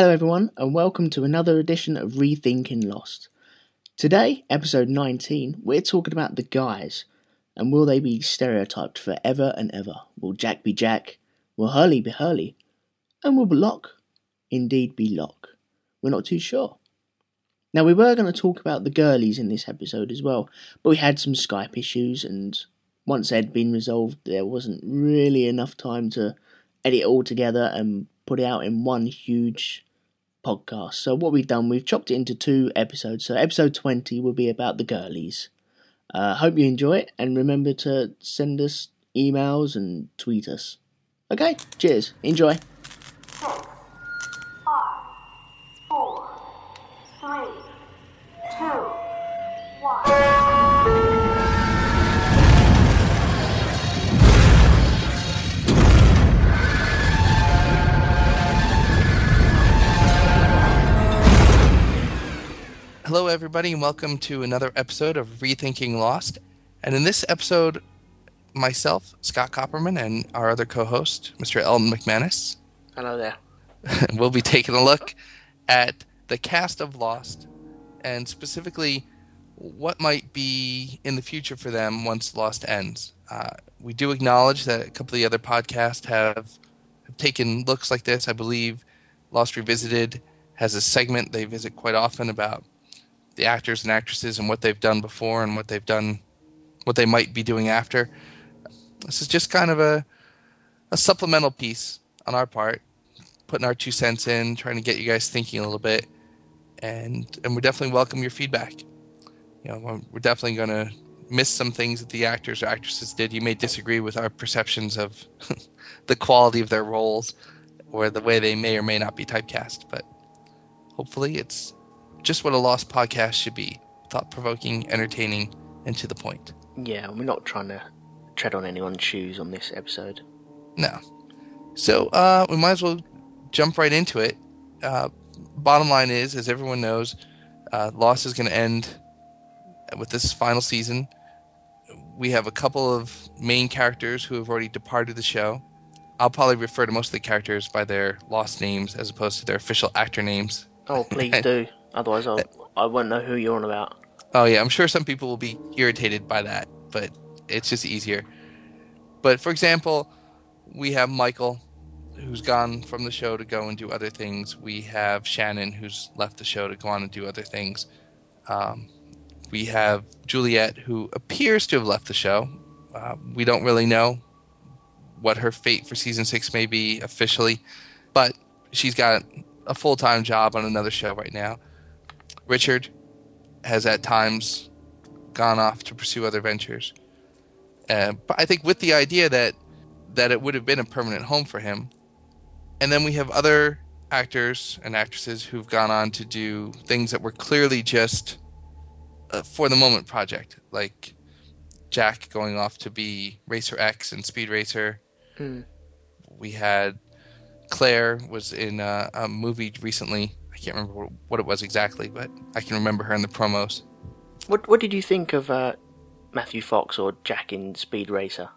Hello, everyone, and welcome to another edition of Rethinking Lost. Today, episode 19, we're talking about the guys, and will they be stereotyped forever and ever? Will Jack be Jack? Will Hurley be Hurley? And will Locke indeed be Locke? We're not too sure. Now, we were going to talk about the girlies in this episode as well, but we had some Skype issues, and once they'd been resolved, there wasn't really enough time to edit it all together and put it out in one huge podcast. So what we've done, we've chopped it into two episodes. So episode 20 will be about the girlies. Uh, hope you enjoy it and remember to send us emails and tweet us. Okay, cheers. Enjoy. Hello, everybody, and welcome to another episode of Rethinking Lost. And in this episode, myself, Scott Copperman, and our other co host, Mr. Elton McManus, Hello there. we'll be taking a look at the cast of Lost and specifically what might be in the future for them once Lost ends. Uh, we do acknowledge that a couple of the other podcasts have, have taken looks like this. I believe Lost Revisited has a segment they visit quite often about the actors and actresses and what they've done before and what they've done, what they might be doing after. This is just kind of a a supplemental piece on our part, putting our two cents in, trying to get you guys thinking a little bit, and and we definitely welcome your feedback. You know, we're- definitely going to miss some things that the actors or actresses did. You may disagree with our perceptions of the quality of their roles or the way they may or may not be typecast, but hopefully it's just what a lost podcast should be thought provoking, entertaining, and to the point. Yeah, we're not trying to tread on anyone's shoes on this episode. No. So uh, we might as well jump right into it. Uh, bottom line is, as everyone knows, uh, Lost is going to end with this final season. We have a couple of main characters who have already departed the show. I'll probably refer to most of the characters by their lost names as opposed to their official actor names. Oh, please do. Otherwise, I'll, I won't know who you're on about. Oh yeah, I'm sure some people will be irritated by that, but it's just easier. But for example, we have Michael, who's gone from the show to go and do other things. We have Shannon, who's left the show to go on and do other things. Um, we have Juliet, who appears to have left the show. Uh, we don't really know what her fate for season six may be officially, but she's got a full time job on another show right now. Richard has at times gone off to pursue other ventures. Uh, but I think with the idea that that it would have been a permanent home for him. And then we have other actors and actresses who've gone on to do things that were clearly just a for the moment project, like Jack going off to be Racer X and Speed Racer. Hmm. We had Claire was in a, a movie recently. I can't remember what- what it was exactly, but I can remember her in the promos. What What did you think of uh, Matthew Fox or Jack in Speed Racer?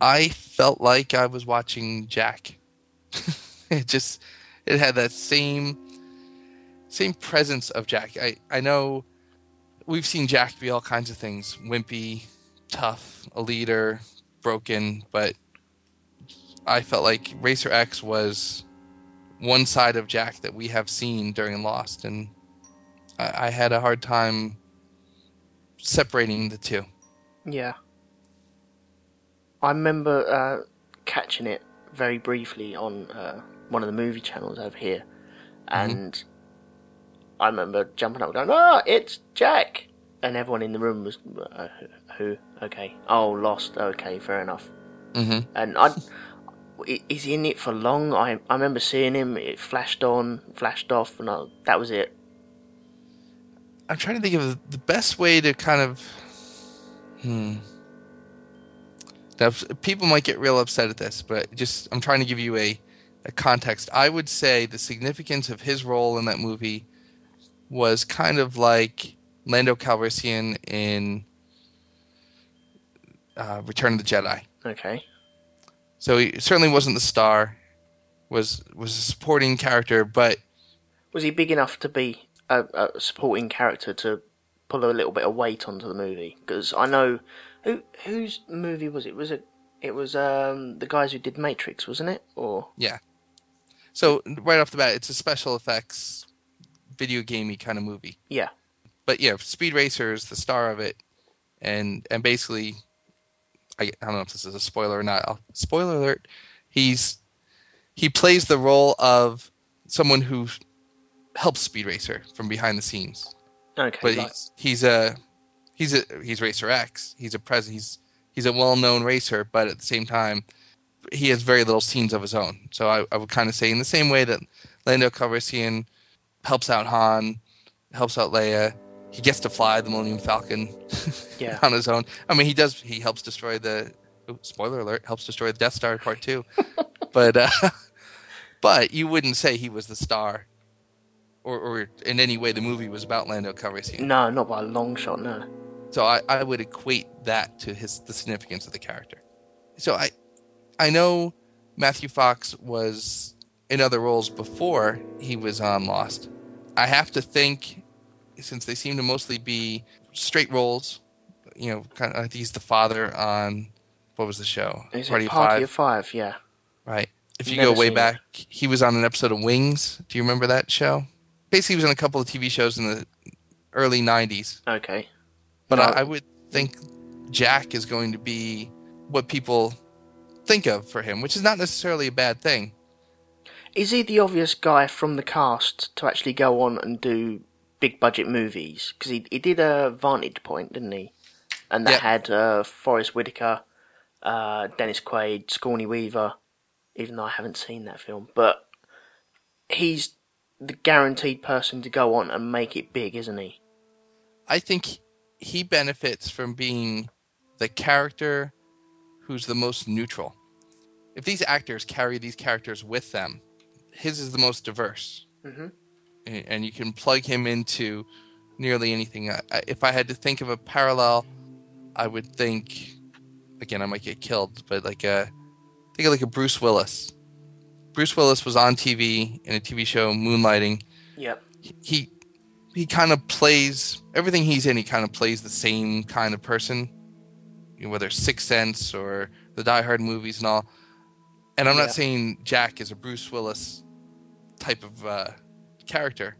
I felt like I was watching Jack. it just it had that same same presence of Jack. I I know we've seen Jack be all kinds of things, wimpy, tough, a leader, broken, but I felt like Racer X was one side of Jack that we have seen during Lost, and I, I had a hard time separating the two. Yeah. I remember uh, catching it very briefly on uh, one of the movie channels over here, and I remember jumping up and going, "Oh, it's Jack!" And everyone in the room was, uh, "Who? Okay. Oh, lost. Okay, fair enough." hmm And i- is he in it for long? I I remember seeing him. It flashed on, flashed off, and I, that was it. I'm trying to think of the best way to kind of. Hmm. Now, people might get real upset at this, but just I'm trying to give you a, a context. I would say the significance of his role in that movie was kind of like Lando Calrissian in uh, Return of the Jedi. Okay. So he certainly wasn't the star, was was a supporting character, but Was he big enough to be a, a supporting character to pull a little bit of weight onto the movie? Because I know who whose movie was it? Was it it was um the guys who did Matrix, wasn't it? Or Yeah. So right off the bat, it's a special effects, video gamey kind of movie. yeah, But yeah, Speed Racer is the star of it, and and basically, I, I don't know if this is a spoiler or not. I'll, spoiler alert: he's he plays the role of someone who helps Speed Racer from behind the scenes. okay, But he's he's a he's a he's Racer X. He's a pres he's he's a well known racer, but at the same time, he has very little scenes of his own. So I, I would kind of say in the same way that Lando Calrissian helps out Han, helps out Leia, he gets to fly the Millennium Falcon Yeah. on his own. I mean, he does. He helps destroy the. oh, spoiler alert! Helps destroy the Death Star Part Two, but uh, but you wouldn't say he was the star, or, or in any way the movie was about Lando Calrissian. no, not by a long shot. No. So I, I would equate that to his the significance of the character. So I I know Matthew Fox was in other roles before he was on Lost. I have to think since they seem to mostly be straight roles, you know, kind of, I think he's the father on what was the show? Is Party it of Party Five, of Five? Yeah. right? If you Never go way seen it. back, he was on an episode of Wings. Do you remember that show? Basically, he was on a couple of TV shows in the early '90s. Okay. But No. I, I would think Jack is going to be what people think of for him, which is not necessarily a bad thing. Is he the obvious guy from the cast to actually go on and do big budget movies? Because he he did a Vantage Point, didn't he? And that Yeah. had uh, Forest Whitaker, uh, Dennis Quaid, Sigourney Weaver. Even though I haven't seen that film, but he's the guaranteed person to go on and make it big, isn't he? I think he benefits from being the character who's the most neutral. If these actors carry these characters with them, his is the most diverse. Mhm. And you can plug him into nearly anything. I- If I had to think of a parallel, I would think, again, I might get killed, but like a, think of like a Bruce Willis. Bruce Willis was on TV in a TV show, Moonlighting, Yep. he he kind of plays everything he's in. He kind of plays the same kind of person, you know, whether it's Sixth Sense or the Die Hard movies and all. And I'm Yeah. not saying Jack is a Bruce Willis type of uh, character,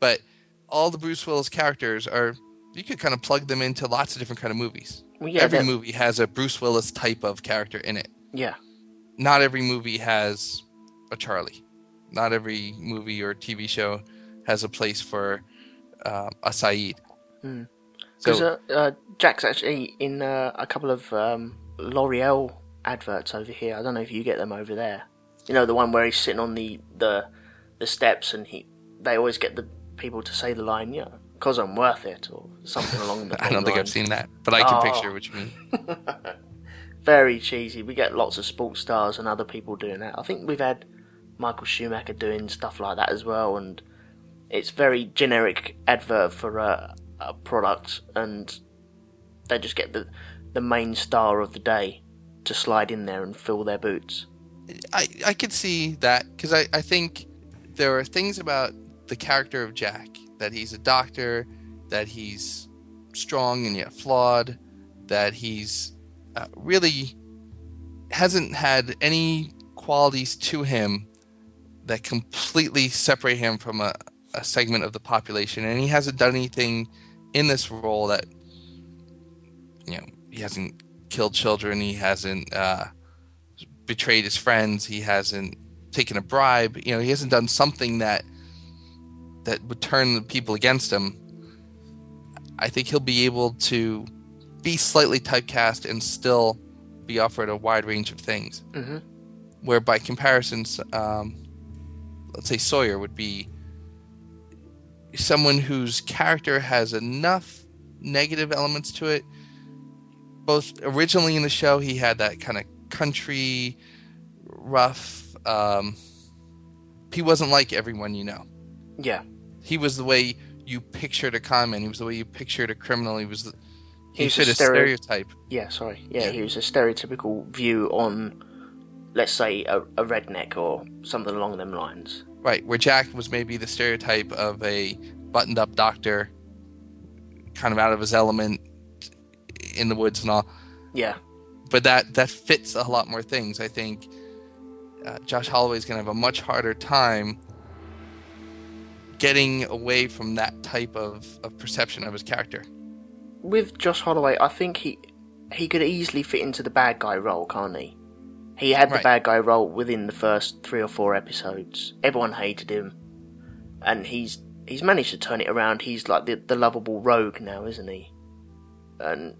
but all the Bruce Willis characters are you could kind of plug them into lots of different kind of movies. Well, yeah. every that- movie has a Bruce Willis type of character in it. Yeah. Not every movie has a Charlie. Not every movie or TV show has a place for um, a Sayid. Mm. Because So uh, uh, Jack's actually in uh, a couple of um, L'Oreal adverts over here. I don't know if you get them over there. You know the one where he's sitting on the the, the steps and he they always get the people to say the line, yeah, because I'm worth it or something along that. I don't think I've seen that, but I can Oh. picture what you mean. Very cheesy. We get lots of sports stars and other people doing that. I think we've had Michael Schumacher doing stuff like that as well, and it's very generic advert for a, a product, and they just get the the main star of the day to slide in there and fill their boots. I, I could see that because I, I think there are things about the character of Jack that he's a doctor, that he's strong and yet flawed, that he's uh, really hasn't had any qualities to him that completely separate him from a, a segment of the population. And he hasn't done anything in this role that, you know, he hasn't killed children, he hasn't. Uh, betrayed his friends. He hasn't taken a bribe. You know, he hasn't done something that that would turn the people against him. I think he'll be able to be slightly typecast and still be offered a wide range of things. hmm Where by comparisons, um, let's say Sawyer would be someone whose character has enough negative elements to it. Both originally in the show, he had that kind of country, rough. Um, he wasn't like everyone you know. Yeah, He was the way you pictured a conman. He was the way you pictured a criminal. He was. The, he fit a a stereo- stereotype. yeah. Sorry, yeah, Yeah. he was a stereotypical view on let's say, a, a redneck or something along them lines. Right, where Jack was maybe the stereotype of a buttoned up doctor, kind of out of his element in the woods and all. Yeah. But that, that fits a lot more things. I think uh, Josh Holloway's going to have a much harder time getting away from that type of, of perception of his character. With Josh Holloway, I think he he could easily fit into the bad guy role, can't he? He had the Right. bad guy role within the first three or four episodes. Everyone hated him, and he's he's managed to turn it around. He's like the the lovable rogue now, isn't he? And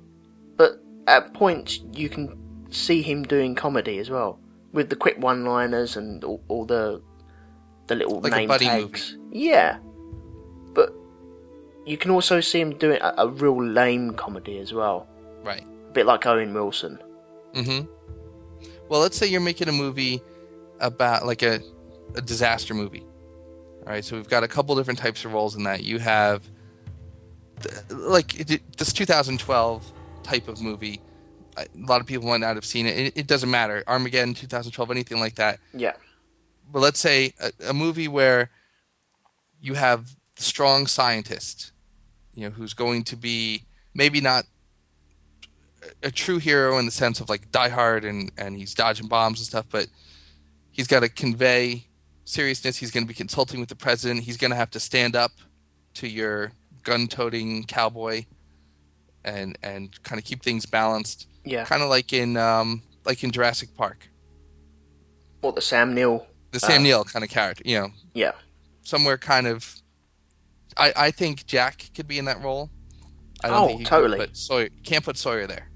but at points you can see him doing comedy as well, with the quick one-liners and all, all the the little Like name tags. Yeah, but you can also see him doing a, a real lame comedy as well, Right. a bit like Owen Wilson. Mm-hmm. Well, let's say you're making a movie about like a, a disaster movie. All right, so we've got a couple different types of roles in that. You have th- like it- this 2012 type of movie. A lot of people might not have seen it. It, it doesn't matter. Armageddon, 2012, anything like that. Yeah, But let's say a, a movie where you have the strong scientist, you know, who's going to be maybe not a true hero in the sense of like Die Hard and and he's dodging bombs and stuff, but he's got to convey seriousness. He's going to be consulting with the president. He's going to have to stand up to your gun-toting cowboy and and kind of keep things balanced, yeah. kind of like in um, like in Jurassic Park, What the Sam Neill? The Sam Uh. Neill kind of character, you know. Yeah, somewhere kind of. I, I think Jack could be in that role. I don't Oh, think he totally. Could put Sawyer can't put Sawyer there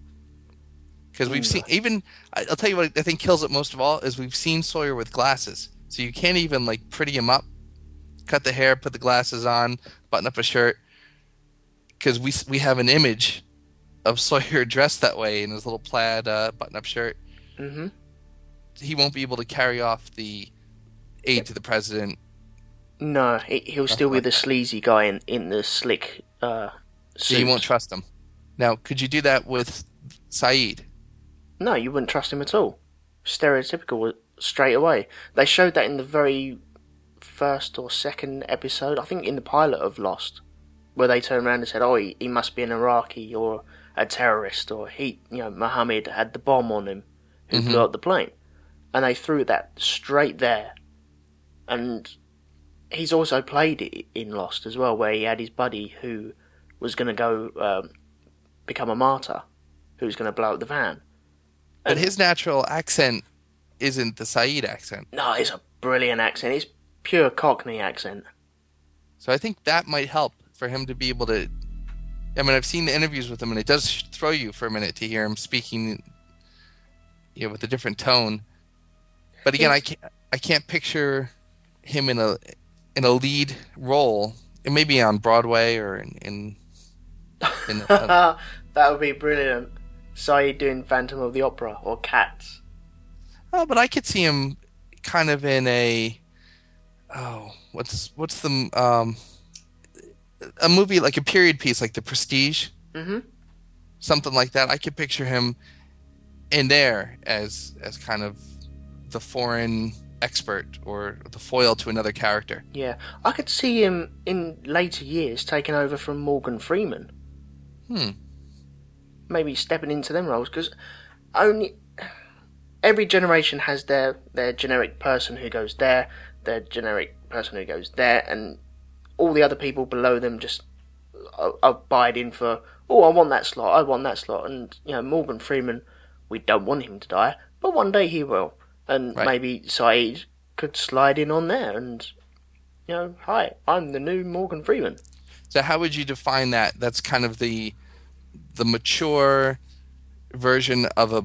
because we've seen even. I'll tell you what I think kills it most of all is we've seen Sawyer with glasses, so you can't even like pretty him up, cut the hair, put the glasses on, button up a shirt, because we we have an image of Sawyer dressed that way in his little plaid uh, button up shirt. Mm-hmm. He won't be able to carry off the aid to the president No, he, he'll still be the sleazy guy in, in the slick uh, so suit. you won't trust him. Now, could you do that with Sayid? No, you wouldn't trust him at all. Stereotypical straight away. They showed that in the very first or second episode, I think in the pilot of Lost, where they turned around and said, "Oh, he, he must be an Iraqi or a terrorist, or he, you know, Mohammed had the bomb on him who blew up the plane," and they threw that straight there. And he's also played it in Lost as well, where he had his buddy who was going to go um, become a martyr, who was going to blow up the van. But his natural accent isn't the Sayid accent. No, it's a brilliant accent. It's pure Cockney accent. So I think that might help for him to be able to. I mean, I've seen the interviews with him, and it does throw you for a minute to hear him speaking, you know, with a different tone. But again, I can't. I can't picture him in a in a lead role. It may be on Broadway or in in. in that would be brilliant. Sayid doing Phantom of the Opera or Cats. oh, but I could see him kind of in a. Oh, what's what's the um. A movie like a period piece, like The Prestige. hmm something like that. I could picture him in there as as kind of the foreign expert or the foil to another character. Yeah, I could see him in later years taking over from Morgan Freeman. Hmm. Maybe stepping into them roles because only every generation has their their generic person who goes there, their generic person who goes there, and all the other people below them just abide in for oh I want that slot, I want that slot, and you know Morgan Freeman, we don't want him to die, but one day he will, and Right. maybe Sayid could slide in on there and you know hi I'm the new Morgan Freeman. So how would you define that? That's kind of the the mature version of a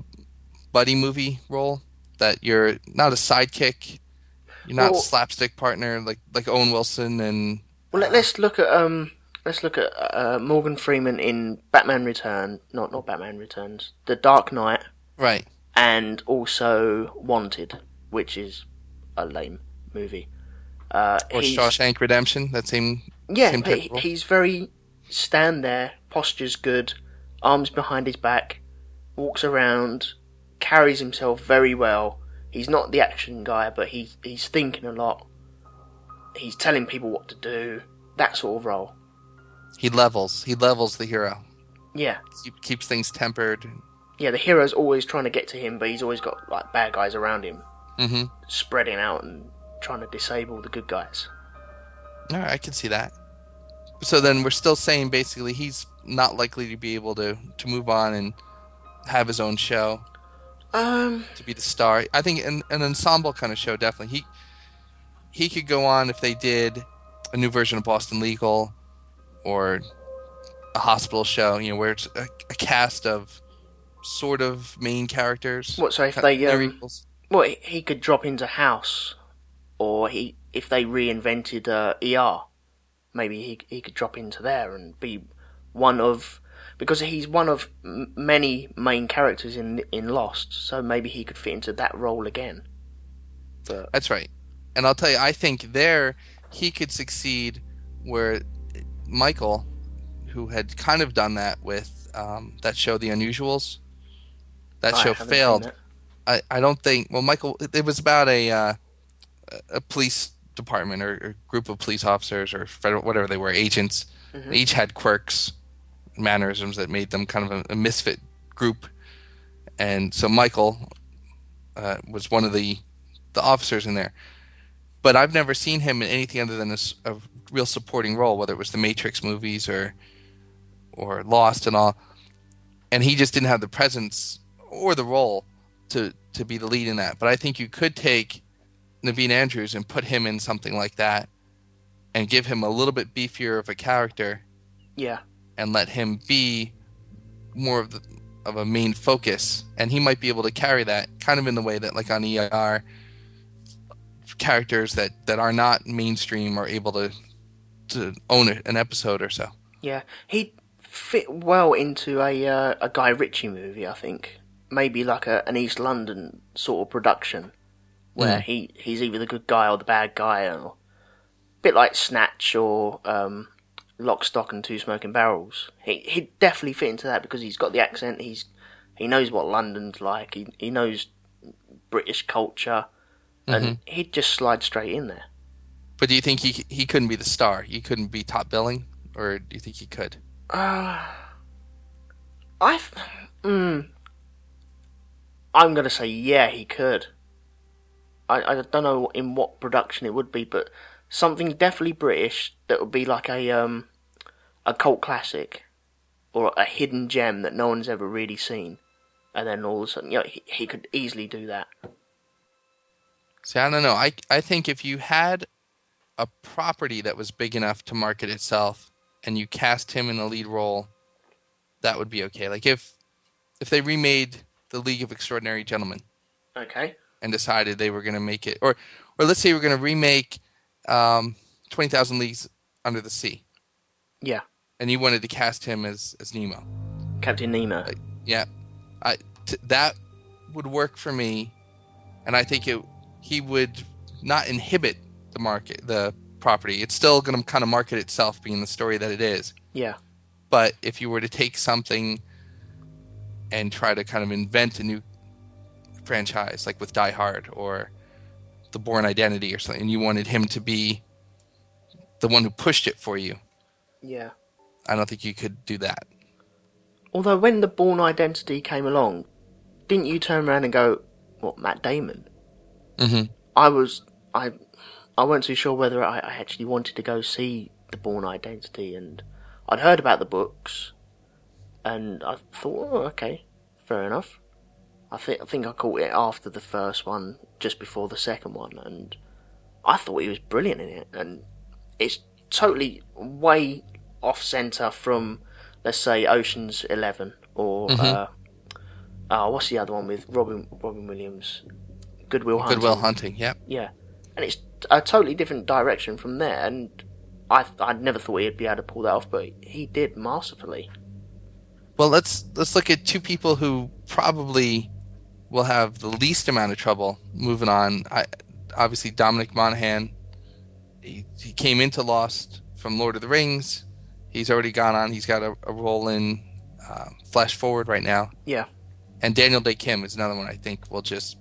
buddy movie role that you're not a sidekick, you're not Well- slapstick partner like like Owen Wilson and Well, let, let's look at um, let's look at uh, Morgan Freeman in Batman Return, not not Batman Returns, The Dark Knight, right. And also Wanted, which is a lame movie. Uh, Or Shawshank Redemption, that same yeah, same he, he's very stand there, posture's good, arms behind his back, walks around, carries himself very well. he's not the action guy, but he he's thinking a lot. He's telling people what to do. That sort of role. He levels. He levels the hero. Yeah, He keeps things tempered. Yeah. The hero's always trying to get to him, but he's always got like bad guys around him, Mm-hmm. spreading out and trying to disable the good guys. All right, I can see that. So then we're still saying basically he's not likely to be able to to move on and have his own show Um, to be the star. I think an, an ensemble kind of show definitely he he could go on if they did a new version of Boston Legal or a hospital show, you know, where it's a, a cast of sort of main characters. what? So if they um, well, he- could drop into House, or he if they reinvented uh, ER, maybe he he could drop into there and be one of because he's one of m- many main characters in in Lost. So maybe he could fit into that role again. But That's right. And I'll tell you, I think there he could succeed where Michael, who had kind of done that with um, that show, The Unusuals, that I show failed. I, I don't think. Well, Michael, it was about a uh, a police department or, or group of police officers or federal whatever they were agents. Mm-hmm. They each had quirks, mannerisms that made them kind of a, a misfit group. And so Michael uh, was one of the the officers in there. But I've never seen him in anything other than a real supporting role, whether it was the Matrix movies or or Lost and all. And he just didn't have the presence or the role to to be the lead in that. But I think you could take Naveen Andrews and put him in something like that, and give him a little bit beefier of a character, Yeah, and let him be more of the of a main focus, and he might be able to carry that kind of in the way that like on ER characters that that are not mainstream are able to to own an episode or so. yeah. He fit well into a uh, a Guy Ritchie movie, I think. Maybe like a an East London sort of production, where Mm. he he's either the good guy or the bad guy, or a bit like Snatch or um, Lock, Stock and Two Smoking Barrels. He he'd definitely fit into that because he's got the accent. He's he knows what London's like. He he knows British culture, and he'd just slide straight in there. But do you think he he couldn't be the star? He couldn't be top billing, or do you think he could? Uh, I, mm, I'm gonna say yeah, he could. I I don't know in what production it would be, but something definitely British that would be like a um a cult classic or a hidden gem that no one's ever really seen, and then all of a sudden, you know, he, he could easily do that. See, I don't know. I I think if you had a property that was big enough to market itself, and you cast him in the lead role, that would be okay. Like if if they remade the League of Extraordinary Gentlemen Okay. and decided they were going to make it, or or let's say we're going to remake um, Twenty Thousand Leagues Under the Sea, Yeah. and you wanted to cast him as as Nemo. Captain Nemo. Like, yeah, I t- that would work for me, and I think it he would not inhibit the market, the property. It's still going to kind of market itself, being the story that it is. Yeah. But if you were to take something and try to kind of invent a new franchise, like with Die Hard or The Bourne Identity or something, and you wanted him to be the one who pushed it for you, Yeah. I don't think you could do that. Although when the Bourne Identity came along, didn't you turn around and go, "What, Matt Damon?" Mm-hmm. I was, I, I wasn't too sure whether I, I actually wanted to go see the Bourne Identity, and I'd heard about the books, and I thought, oh, okay, fair enough. I think I think I caught it after the first one, just before the second one, and I thought he was brilliant in it, and it's totally way off center from, let's say, Ocean's Eleven or uh, uh, what's the other one with Robin Robin Williams, Good Will Hunting. Good Will Hunting, yep. Yeah, and it's a totally different direction from there, and I I'd never thought he'd be able to pull that off, but he did masterfully. Well, let's let's look at two people who probably will have the least amount of trouble moving on. I, obviously, Dominic Monaghan. He, he came into Lost from Lord of the Rings. He's already gone on. He's got a, a role in uh, Flash Forward right now. Yeah, And Daniel Dae Kim is another one I think will just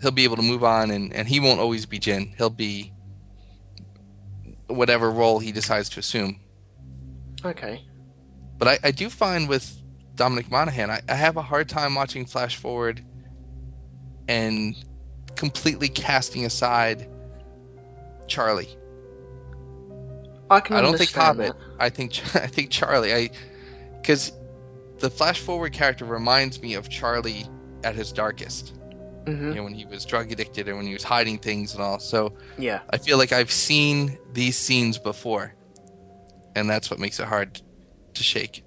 he'll be able to move on, and and he won't always be Jin. He'll be whatever role he decides to assume. Okay. But I, I do find with Dominic Monaghan, I, I have a hard time watching Flash Forward and completely casting aside Charlie. I can I don't think Hobbit. I think I think Charlie. I because the Flash Forward character reminds me of Charlie at his darkest. that. hmm You know, when he was drug addicted and when he was hiding things and all. So Yeah. I feel like I've seen these scenes before, and that's what makes it hard to shake.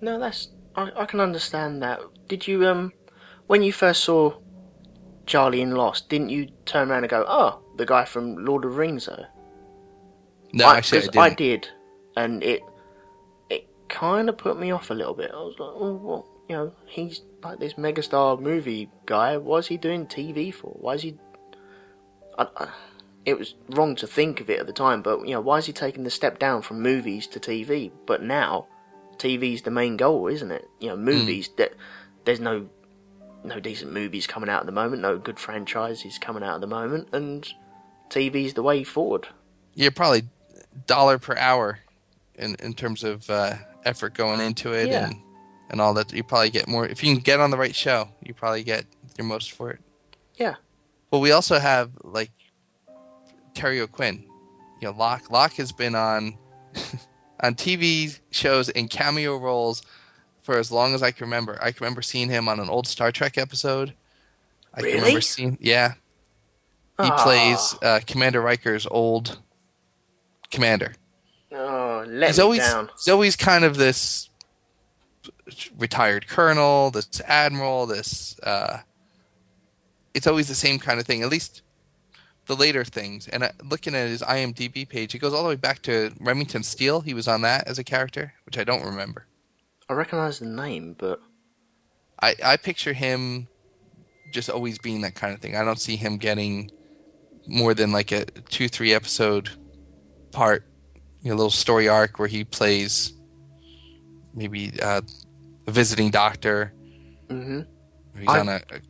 No, that's I, I can understand that. Did you um when you first saw Charlie in Lost, didn't you turn around and go, "Oh, the guy from Lord of the Rings"? Though No, I, actually, I. I did, and it it kind of put me off a little bit. I was like, "Oh, well, you know, he's like this megastar movie guy. Why is he doing TV for? Why is he?" I, I, it was wrong to think of it at the time, but you know, why is he taking the step down from movies to TV? But now, TV's the main goal, isn't it? You know, movies that there's no no decent movies coming out at the moment, no good franchises coming out at the moment, and TV's the way forward. Yeah, probably dollar per hour in in terms of uh, effort going into it Yeah. and and all that. You probably get more if you can get on the right show. You probably get your most for it. Yeah. Well, we also have like Terry O'Quinn. You know, Locke. Locke has been on on TV shows in cameo roles for as long as I can remember. I can remember seeing him on an old Star Trek episode. I Really? can remember seeing yeah. He Ah. plays uh, Commander Riker's old commander. Oh, let He's always down. he's always kind of this retired colonel, this admiral, this uh, it's always the same kind of thing. At least the later things. And uh, looking at his IMDb page, he goes all the way back to Remington Steele. He was on that as a character, which I don't remember. I recognise the name, but I, I picture him just always being that kind of thing. I don't see him getting more than like a two, three episode part, you know, little story arc where he plays maybe uh, a visiting doctor. hmm he's I- on a, a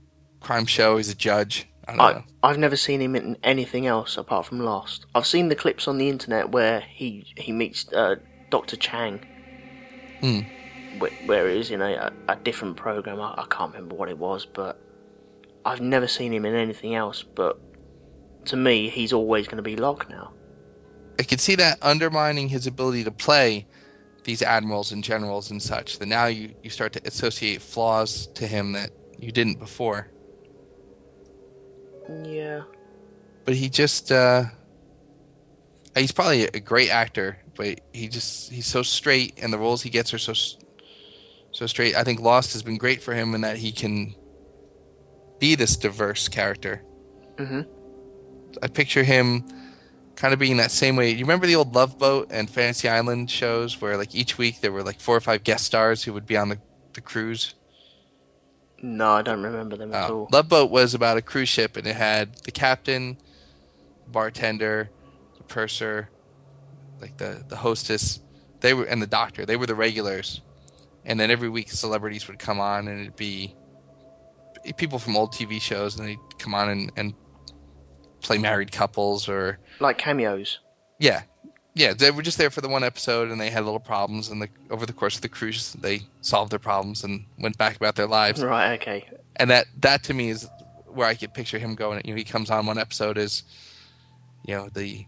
crime show. He's a judge. I. I, I've never seen him in anything else apart from Lost. I've seen the clips on the internet where he he meets uh, Doctor Chang, Hmm. where, where is in a, a, a different program. I, I can't remember what it was, but I've never seen him in anything else. But to me, he's always going to be Locke now. I could see that undermining his ability to play these admirals and generals and such. That now you, you start to associate flaws to him that you didn't before. Yeah, but he just uh he's probably a great actor but he just he's so straight and the roles he gets are so so straight. I think lost has been great for him in that he can be this diverse character. Mhm. i picture him kind of being that same way. You remember the old love boat and fantasy island shows where like each week there were like four or five guest stars who would be on the, the cruise no, I don't remember them at Oh. all. Love Boat was about a cruise ship, and it had the captain, bartender, the purser, like the the hostess. They were and the doctor. They were the regulars, and then every week celebrities would come on, and it'd be people from old TV shows, and they'd come on and, and play married couples or Like cameos. yeah, yeah. They were just there for the one episode, and they had little problems, and the, over the course of the cruise, they solved their problems and went back about their lives Right. Okay. and that that to me is where I could picture him going. You know, he comes on one episode as you know the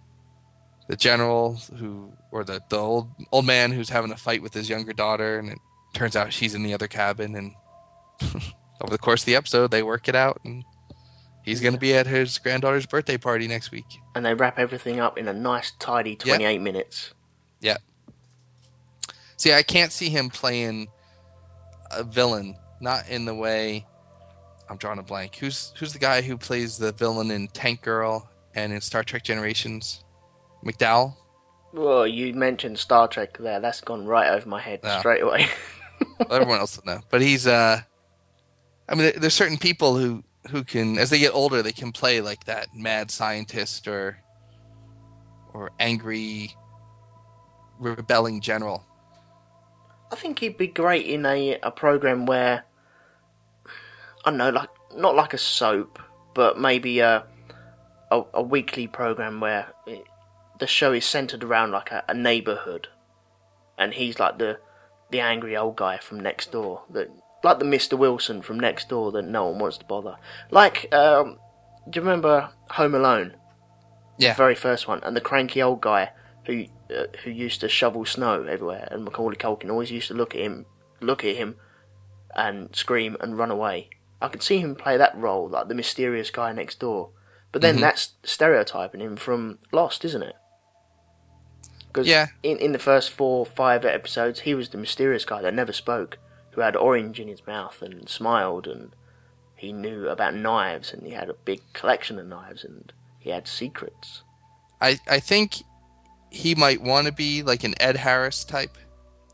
the general who or the the old old man who's having a fight with his younger daughter, and it turns out she's in the other cabin, and over the course of the episode, they work it out, and he's going to be at his granddaughter's birthday party next week. And they wrap everything up in a nice, tidy Yeah. 28 minutes. Yeah. See, I can't see him playing a villain, not in the way I'm drawing a blank. Who's who's the guy who plays the villain in Tank Girl and in Star Trek Generations? McDowell? Well, you mentioned Star Trek there. That's gone right over my head Yeah. straight away. Well, everyone else will know. But he's uh I mean there's certain people who who can as they get older they can play like that mad scientist or or angry rebelling general. I think he'd be great in a a program where I don't know, like not like a soap, but maybe a a, a weekly program where it, the show is centered around like a, a neighborhood, and he's like the the angry old guy from next door that like the Mr. Wilson from next door that no one wants to bother. Like, um, do you remember Home Alone? Yeah. The very first one, and the cranky old guy who uh, who used to shovel snow everywhere, and Macaulay Culkin always used to look at him, look at him, and scream and run away. I could see him play that role, like the mysterious guy next door. But then Mhm. that's stereotyping him from Lost, isn't it? Because Yeah. in, in the first four, five episodes, he was the mysterious guy that never spoke, who had orange in his mouth and smiled, and he knew about knives, and he had a big collection of knives, and he had secrets. I I think he might want to be like an Ed Harris type,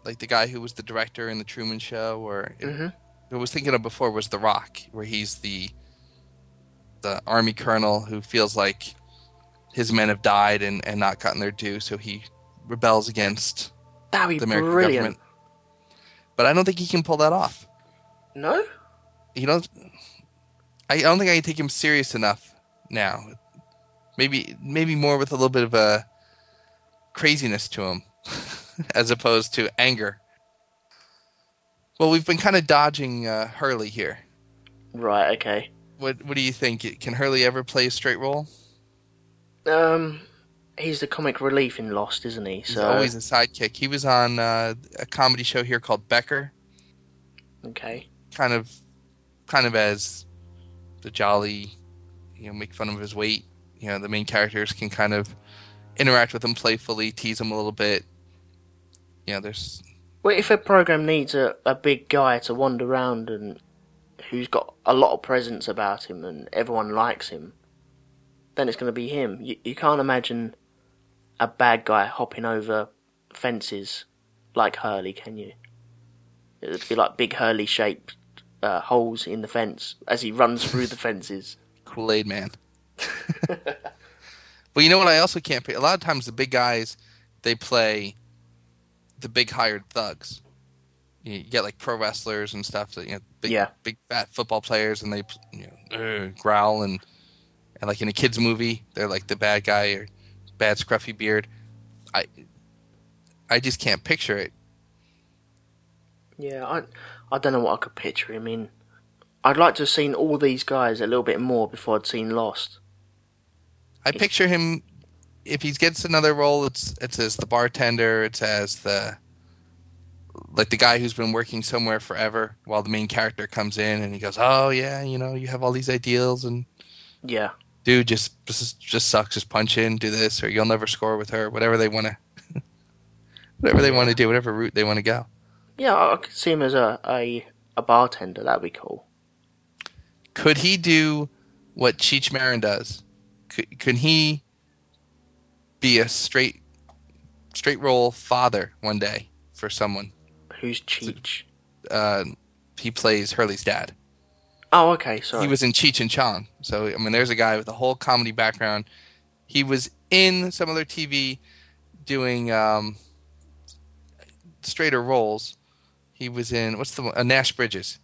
like the guy who was the director in the Truman Show, or Mhm. I was thinking of before was The Rock, where he's the the army colonel who feels like his men have died and, and not gotten their due, so he rebels against That'd be the American brilliant. government. But I don't think he can pull that off. No? You don't. I don't think I can take him serious enough now. Maybe maybe more with a little bit of a craziness to him, as opposed to anger. Well, we've been kind of dodging uh, Hurley here. Right, okay. What What do you think? Can Hurley ever play a straight role? Um, he's the comic relief in Lost, isn't he? He's So always a sidekick. He was on uh, a comedy show here called Becker, okay. kind of, kind of as the jolly, you know, make fun of his weight. You know, the main characters can kind of interact with him playfully, tease him a little bit. You know, there's Well, if a program needs a, a big guy to wander around and who's got a lot of presence about him and everyone likes him, then it's going to be him. You, you can't imagine a bad guy hopping over fences like Hurley, can you? It would be like big Hurley shaped uh, holes in the fence as he runs through the fences. Kool Aid Man. but you know what? I also can't pay. A lot of times, the big guys they play the big hired thugs. You, get like pro wrestlers and stuff that you know, big, Yeah. big fat football players, and they you know, growl and and like in a kids movie, they're like the bad guy or bad scruffy beard. I I just can't picture it. Yeah, I I don't know what I could picture him in. I'd like to have seen all these guys a little bit more before I'd seen Lost. I picture him if he gets another role. It's it's as the bartender. It's as the like the guy who's been working somewhere forever, while the main character comes in and he goes, "Oh yeah, you know, you have all these ideals, and Yeah, dude, just just sucks. Just punch in, do this, or you'll never score with her. Whatever they want to, whatever they want to do, whatever route they want to go." yeah, I, I could see him as a, a a bartender. That'd be cool. Could he do what Cheech Marin does? Could, could he be a straight straight role father one day for someone? Who's Cheech? uh, he plays Hurley's dad. Oh, okay, sorry. He was in Cheech and Chong. So I mean, there's a guy with a whole comedy background. He was in some other TV doing um, straighter roles. He was in what's the one? Uh, Nash Bridges,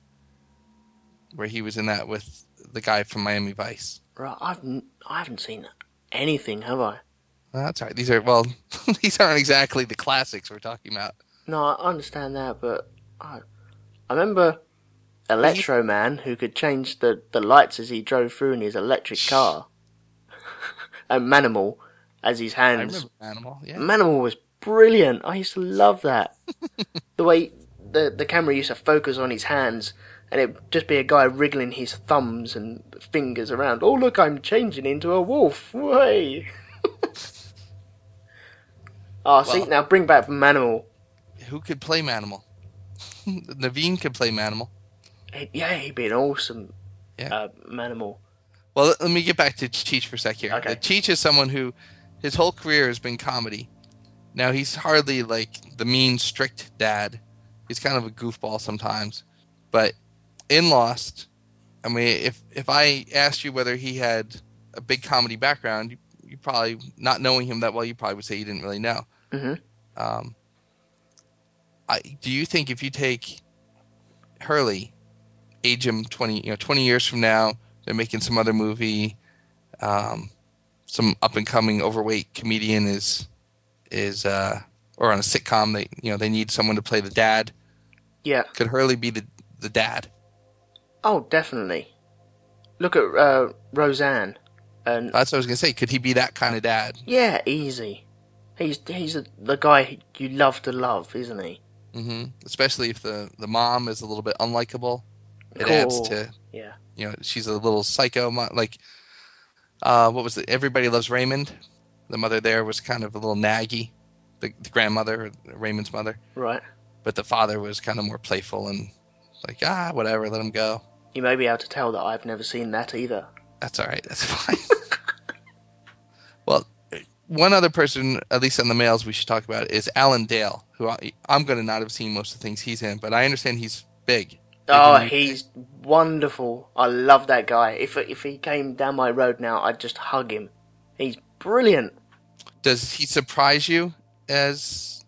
where he was in that with the guy from Miami Vice. right. I've n- I haven't seen anything, have I? Well, that's all right. These are well, these aren't exactly the classics we're talking about. No, I understand that, but I I remember Mm-hmm. Electro Man who could change the the lights as he drove through in his electric car, and Manimal as his hands. remember Animal. Yeah, Manimal was brilliant. I used to love that. the way the the camera used to focus on his hands, and it'd just be a guy wriggling his thumbs and fingers around. Oh look, I'm changing into a wolf. Way. oh, see now bring back Manimal. who could play Manimal? Naveen could play Manimal. Yeah, he'd be an awesome Yeah. uh, Manimal. Well, let- me get back to Cheech for a sec here. Okay. Cheech is someone who his whole career has been comedy. Now he's hardly like the mean, strict dad. He's kind of a goofball sometimes. But in Lost, I mean, if if I asked you whether he had a big comedy background, you, you probably not knowing him that well, you probably would say you didn't really know. Mhm. Um, I do you think if you take Hurley age him twenty you know twenty years from now. They're making some other movie. Um, some up and coming overweight comedian is is uh, or on a sitcom. They you know they need someone to play the dad. Yeah. Could Hurley be the the dad? Oh, definitely. Look at uh, Roseanne, and That's what I was gonna say. Could he be that kind of dad? yeah, easy. He's he's the, the guy you love to love, isn't he? Mm-hmm. Especially if the the mom is a little bit unlikable. It adds to Yeah. you know she's a little psycho. Like uh, what was it? Everybody loves Raymond. The mother there was kind of a little naggy. The, the grandmother, Raymond's mother, Right. but the father was kind of more playful and like ah whatever, let him go. You may be able to tell that I've never seen that either. That's all right. That's fine. well, one other person, at least on the males, we should talk about is Alan Dale, who I, I'm going to not have seen most of the things he's in, but I understand he's big. Oh, he's wonderful. I love that guy. If if he came down my road now, I'd just hug him. He's brilliant. Does he surprise you as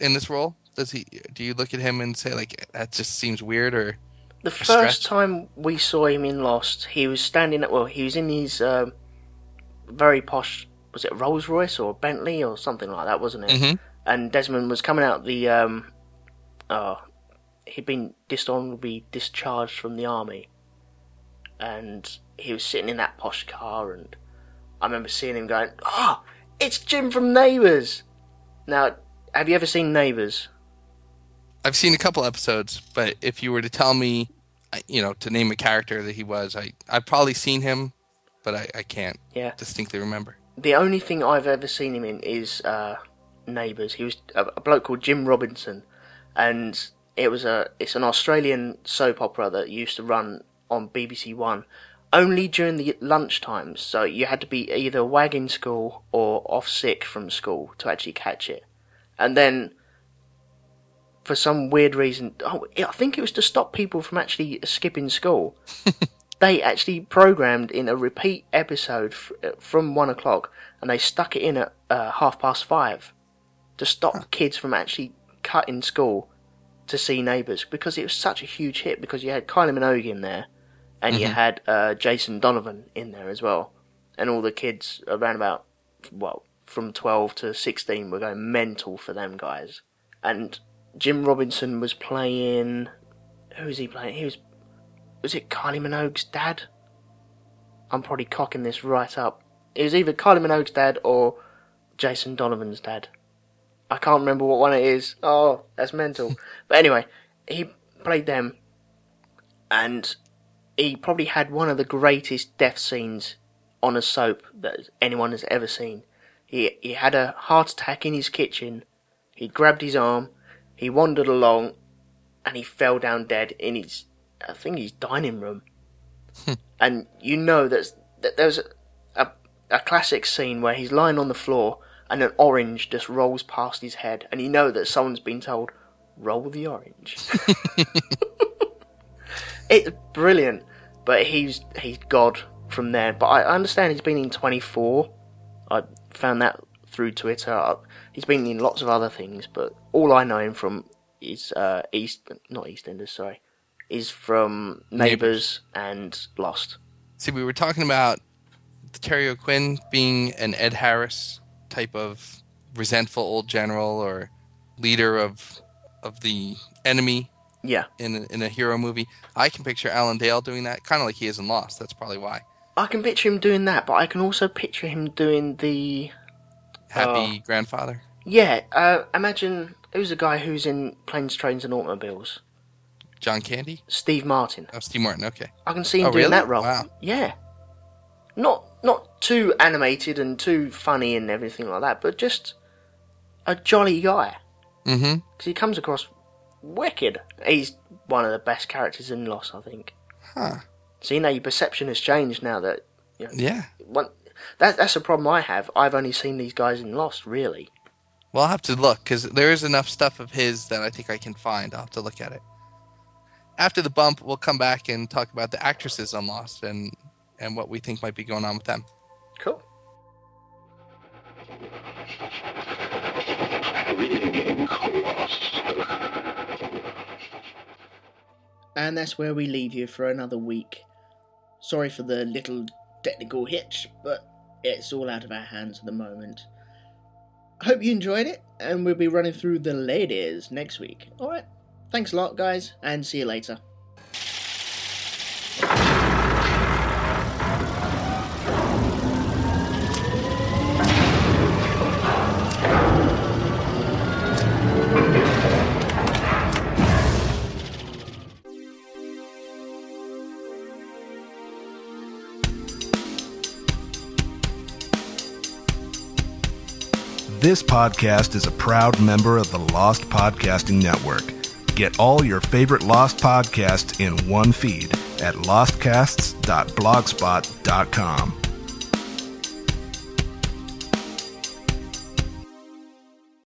in this role? Does he? Do you look at him and say like that just seems weird or? The stretch. first time we saw him in Lost, he was standing at well, he was in his um, very posh. Was it Rolls Royce or Bentley or something like that, wasn't it? Mhm. And Desmond was coming out the. Um, oh, he'd been dishonorably discharged from the army, and he was sitting in that posh car, and I remember seeing him going, "Ah, it's Jim from Neighbours." Now, have you ever seen Neighbours? I've seen a couple episodes, but if you were to tell me, you know, to name a character that he was, I I've probably seen him, but I, I can't Yeah. distinctly remember. The only thing I've ever seen him in is uh, Neighbours. He was a, a bloke called Jim Robinson, and it was a it's an Australian soap opera that used to run on BBC One, only during the lunch times. So you had to be either wagging school or off sick from school to actually catch it, and then. For some weird reason, oh, I think it was to stop people from actually skipping school they actually programmed in a repeat episode f- uh, from one o'clock, and they stuck it in at uh, half past five to stop kids from actually cutting school to see Neighbours because it was such a huge hit. Because you had Kylie Minogue in there, and you had uh, Jason Donovan in there as well, and all the kids around about well from twelve to sixteen were going mental for them guys, and Jim Robinson was playing. Who was he playing? He was was it Kylie Minogue's dad? I'm probably cocking this right up. It was either Kylie Minogue's dad or Jason Donovan's dad. I can't remember what one it is. Oh, that's mental. but anyway, he played them, and he probably had one of the greatest death scenes on a soap that anyone has ever seen. He he had a heart attack in his kitchen. He grabbed his arm. He wandered along, and he fell down dead in his I think his dining room. and you know that's, that there's a, a a classic scene where he's lying on the floor and an orange just rolls past his head, and you know that someone's been told, "Roll the orange." it's brilliant, but he's he's God from there. But I understand he's been in 24. I found that through Twitter. He's been in lots of other things, but all I know him from is uh, East, not EastEnders, sorry, is from Neighbours and Lost. See, we were talking about Terry O'Quinn being an Ed Harris type of resentful old general or leader of of the enemy Yeah, in a, in a hero movie. I can picture Alan Dale doing that, kind of like he is in Lost. That's probably why. I can picture him doing that, but I can also picture him doing the Happy grandfather. yeah. Uh, imagine who's the guy who's in Planes, Trains, and Automobiles? John Candy. Steve Martin. Oh, Steve Martin. Okay. I can see him Oh, doing really? that role. Wow. Yeah. Not not too animated and too funny and everything like that, but just a jolly guy. Mm-hmm. Because he comes across wicked. He's one of the best characters in Lost, I think. Huh. So you know your perception has changed now that you know, Yeah. one, that that's a problem I have. I've only seen these guys in Lost, really. Well, I'll have to look because there is enough stuff of his that I think I can find. I'll have to look at it. After the bump, we'll come back and talk about the actresses on Lost and and what we think might be going on with them. Cool. And that's where we leave you for another week. Sorry for the little technical hitch, but it's all out of our hands at the moment. Hope you enjoyed it, and we'll be running through the ladies next week. Alright, thanks a lot, guys, and see you later. This podcast is a proud member of the Lost Podcasting Network. Get all your favorite Lost podcasts in one feed at lostcasts.blogspot.com.